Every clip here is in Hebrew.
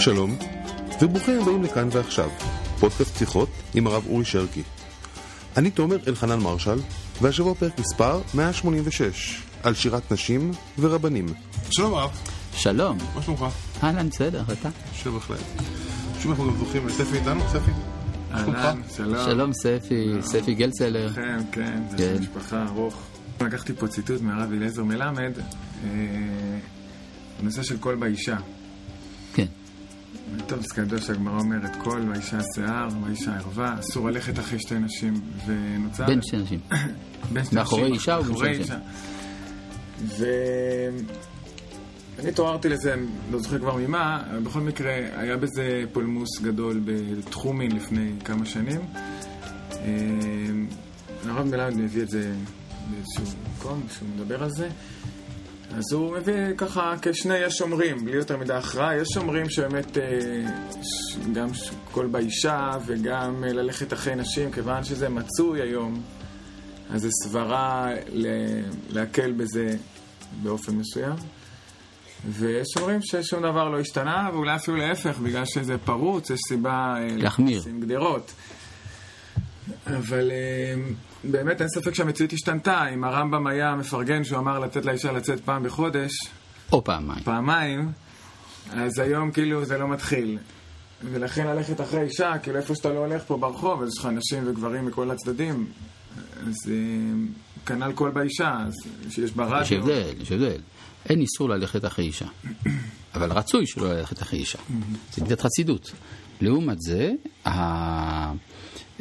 שלום, וברוכים הבאים לכאן ועכשיו, פודקאסט שיחות עם הרב אורי שרקי. אני תומר אלחנן מרשל, והשבוע פרק מספר 186, על שירת נשים ורבנים. שלום הרב. שלום. מה שלומך? אהלן, בסדר, אתה? שוב בהחלט. שוב אנחנו גם זוכים לספי איתנו, ספי. אהלן, שלום. שלום ספי, ספי גלצלר. כן, כן, זה כן. שם משפחה ארוך. לקחתי פה ציטוט מהרב אליעזר מלמד, אה, הנושא של קול באישה. אז כידוע שהגמרא אומרת, קול באישה שיער, באישה ערווה, אסור ללכת אחרי שתי נשים, ונוצר... בין שתי נשים. בין שתי מאחורי נשים, אישה ובין מאחורי שתי אישה. ו... אני התעוררתי לזה, לא זוכר כבר ממה, בכל מקרה, היה בזה פולמוס גדול בתחומין לפני כמה שנים. אה, הרב מלמד מביא את זה באיזשהו מקום, שהוא מדבר על זה. אז הוא מביא ככה כשני יש שומרים, בלי יותר מדי הכרעה. יש שומרים שבאמת אה, גם קול באישה וגם אה, ללכת אחרי נשים, כיוון שזה מצוי היום, אז זה סברה להקל בזה באופן מסוים. ויש אומרים ששום דבר לא השתנה, ואולי אפילו להפך, בגלל שזה פרוץ, יש סיבה אה, להחמיר. לשים גדרות. אבל אה, באמת אין ספק שהמציאות השתנתה. אם הרמב"ם היה מפרגן שהוא אמר לתת לאישה לצאת פעם בחודש, או פעמיים. פעמיים, אז היום כאילו זה לא מתחיל. ולכן ללכת אחרי אישה, כאילו איפה שאתה לא הולך פה ברחוב, אז יש לך נשים וגברים מכל הצדדים. אז אה, כנ"ל קול באישה, אז שיש ברדיו. יש הבדל, יש הבדל. אין איסור ללכת אחרי אישה. אבל רצוי שלא ללכת אחרי אישה. זה מידת חסידות. לעומת זה,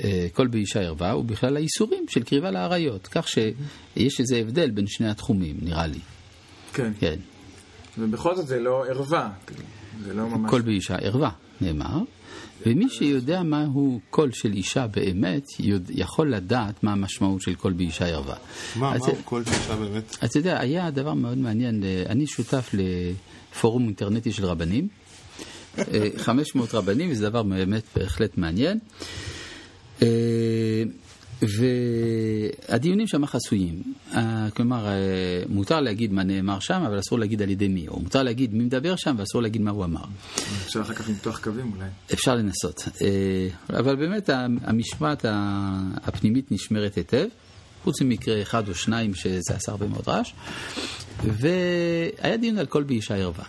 אה, קול באישה ערווה הוא בכלל האיסורים של קריבה לעריות. כך שיש איזה הבדל בין שני התחומים, נראה לי. כן. כן. ובכל זאת זה לא ערווה. זה לא ממש... קול באישה ערווה, נאמר. ומי שיודע מהו קול של אישה באמת, יודע- יכול לדעת מה המשמעות של קול באישה ערווה. מה, אז- מה הוא קול של אישה באמת? אתה יודע, היה דבר מאוד מעניין, אה, אני שותף לפורום אינטרנטי של רבנים, אה, 500 רבנים, וזה דבר באמת בהחלט מעניין. אה, והדיונים שם חסויים, אה, כלומר, אה, מותר להגיד מה נאמר שם, אבל אסור להגיד על ידי מי, או מותר להגיד מי מדבר שם, ואסור להגיד מה הוא אמר. אפשר אחר כך למתוח קווים אולי. אפשר לנסות. אבל באמת המשמעת ה- הפנימית נשמרת היטב, חוץ ממקרה אחד או שניים שזה עשה הרבה מאוד רעש. והיה דיון על קול באישה ערווה.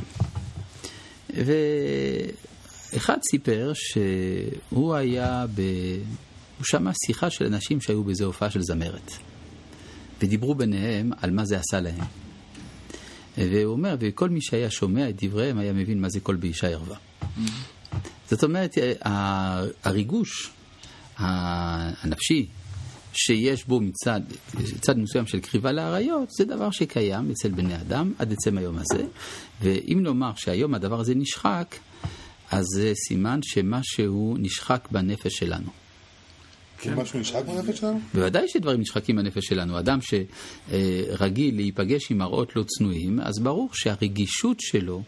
ואחד סיפר שהוא היה ב... הוא שמע שיחה של אנשים שהיו באיזו הופעה של זמרת. ודיברו ביניהם על מה זה עשה להם. והוא אומר, וכל מי שהיה שומע את דבריהם היה מבין מה זה קול באישה ערווה. זאת אומרת, הריגוש הנפשי שיש בו מצד, צד מסוים של קריבה לאריות, זה דבר שקיים אצל בני אדם עד עצם היום הזה. ואם נאמר שהיום הדבר הזה נשחק, אז זה סימן שמשהו נשחק בנפש שלנו. כן. משהו נשחק בנפש שלנו? בוודאי שדברים נשחקים בנפש שלנו. אדם שרגיל להיפגש עם מראות לא צנועים, אז ברור שהרגישות שלו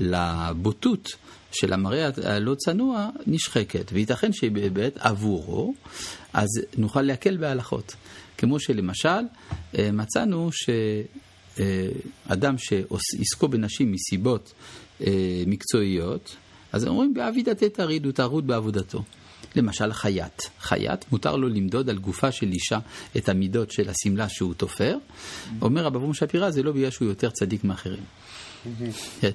לבוטות של המראה הלא צנוע נשחקת, וייתכן שבאמת עבורו, אז נוכל להקל בהלכות. כמו שלמשל, אה, מצאנו שאדם שעסקו בנשים מסיבות אה, מקצועיות, אז אומרים בעבידת תריד ותערוד בעבודתו. למשל חייט. חייט, מותר לו למדוד על גופה של אישה את המידות של השמלה שהוא תופר. אומר רב אברום שפירא, זה לא בגלל שהוא יותר צדיק מאחרים. כן.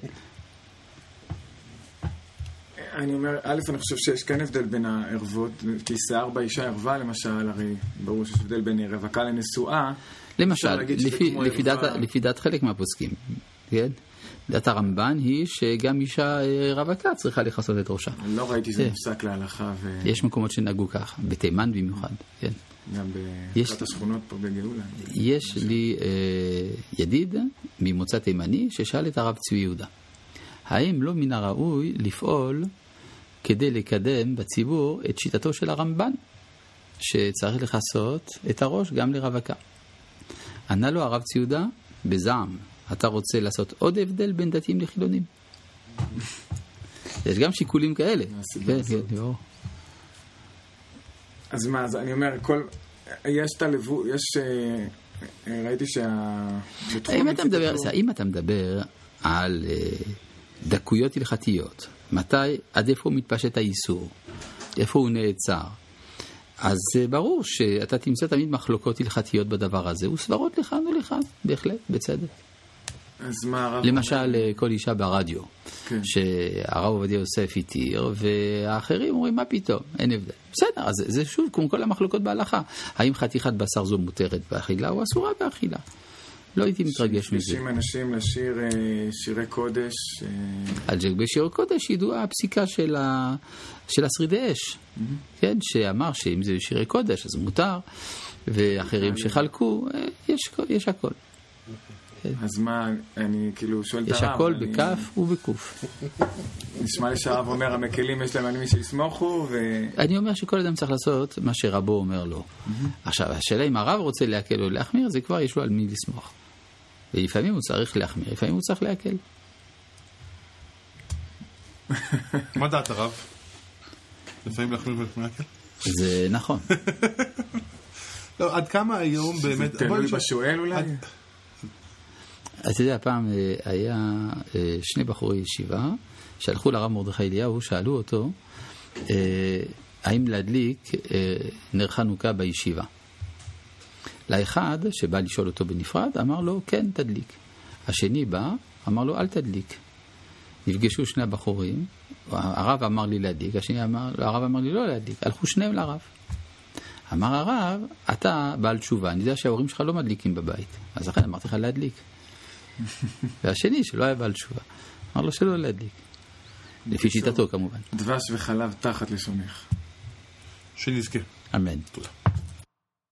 אני אומר, א', אני חושב שיש כן הבדל בין הערבות, כי שיער באישה ערווה למשל, הרי ברור שיש הבדל בין רווקה לנשואה. למשל, לפי, לפי, דעת. לפי דעת חלק מהפוסקים, כן? דעת הרמב"ן היא שגם אישה אה, רווקה צריכה לכסות את ראשה. לא ראיתי שזה כן. נפסק להלכה, וגם יש מקומות שנהגו ככה, בתימן במיוחד, כן. יש- באחת השכונות פה בגאולה. יש לי אה, ידיד ממוצא תימני ששאל את הרב צבי יהודה, האם לא מן הראוי לפעול כדי לקדם בציבור את שיטתו של הרמב"ן, שצריך לכסות את הראש גם לרווקה? ענה לו הרב צבי יהודה בזעם, אתה רוצה לעשות עוד הבדל בין דתיים לחילונים? יש גם שיקולים כאלה. כן. כן. אז מה, אז אני אומר, כל... יש את הלבוש, יש... אה, אה, ראיתי שה... אם אתה מדבר, אם אתה מדבר על אה, דקויות הלכתיות מתי, עד איפה מתפשט האיסור, איפה הוא נעצר. אז ברור שאתה תמצא תמיד מחלוקות הלכתיות בדבר הזה, וסברות לכאן ולכאן, בהחלט, בצדק. אז מה הרב... למשל, כל אישה ברדיו, כן. שהרב עובדיה יוסף התיר, והאחרים אומרים, מה פתאום, אין הבדל. בסדר, אז זה שוב, כמו כל המחלוקות בהלכה. האם חתיכת בשר זו מותרת באכילה או אסורה באכילה? לא הייתי מתרגש מזה. נפגשים אנשים לשיר אה, שירי קודש. אה, על זה בשיר קודש ידועה הפסיקה של, ה... של השרידי אש, כן, שאמר שאם זה שירי קודש אז מותר, ואחרים שחלקו, אה, יש, יש הכל. אז מה, אני כאילו שואל את הרב. יש הכל בכף ובקוף. נשמע לי שהרב אומר, המקלים יש להם על מי שיסמוכו, ו... אני אומר שכל אדם צריך לעשות מה שרבו אומר לו. עכשיו, השאלה אם הרב רוצה להקל או להחמיר, זה כבר יש לו על מי לסמוך. ולפעמים הוא צריך להחמיר, לפעמים הוא צריך להקל. מה דעת הרב? לפעמים להחמיר ולפעמים להקל? זה נכון. לא, עד כמה היום באמת... זה תלוי בשואל אולי? אתה יודע, פעם אה, היה אה, שני בחורי ישיבה שהלכו לרב מרדכי אליהו, שאלו אותו אה, האם להדליק נר חנוכה בישיבה. לאחד, שבא לשאול אותו בנפרד, אמר לו, כן, תדליק. השני בא, אמר לו, אל תדליק. נפגשו שני הבחורים, הרב אמר לי להדליק, השני אמר, הרב אמר לי לא להדליק. הלכו שניהם לרב. אמר הרב, אתה בעל תשובה, אני יודע שההורים שלך לא מדליקים בבית, אז לכן אמרתי לך להדליק. והשני, שלא היה בעל תשובה, אמר לו שלא להדליק. לפי שיטתו כמובן. דבש וחלב תחת לשונך. שנזכה. אמן. תודה.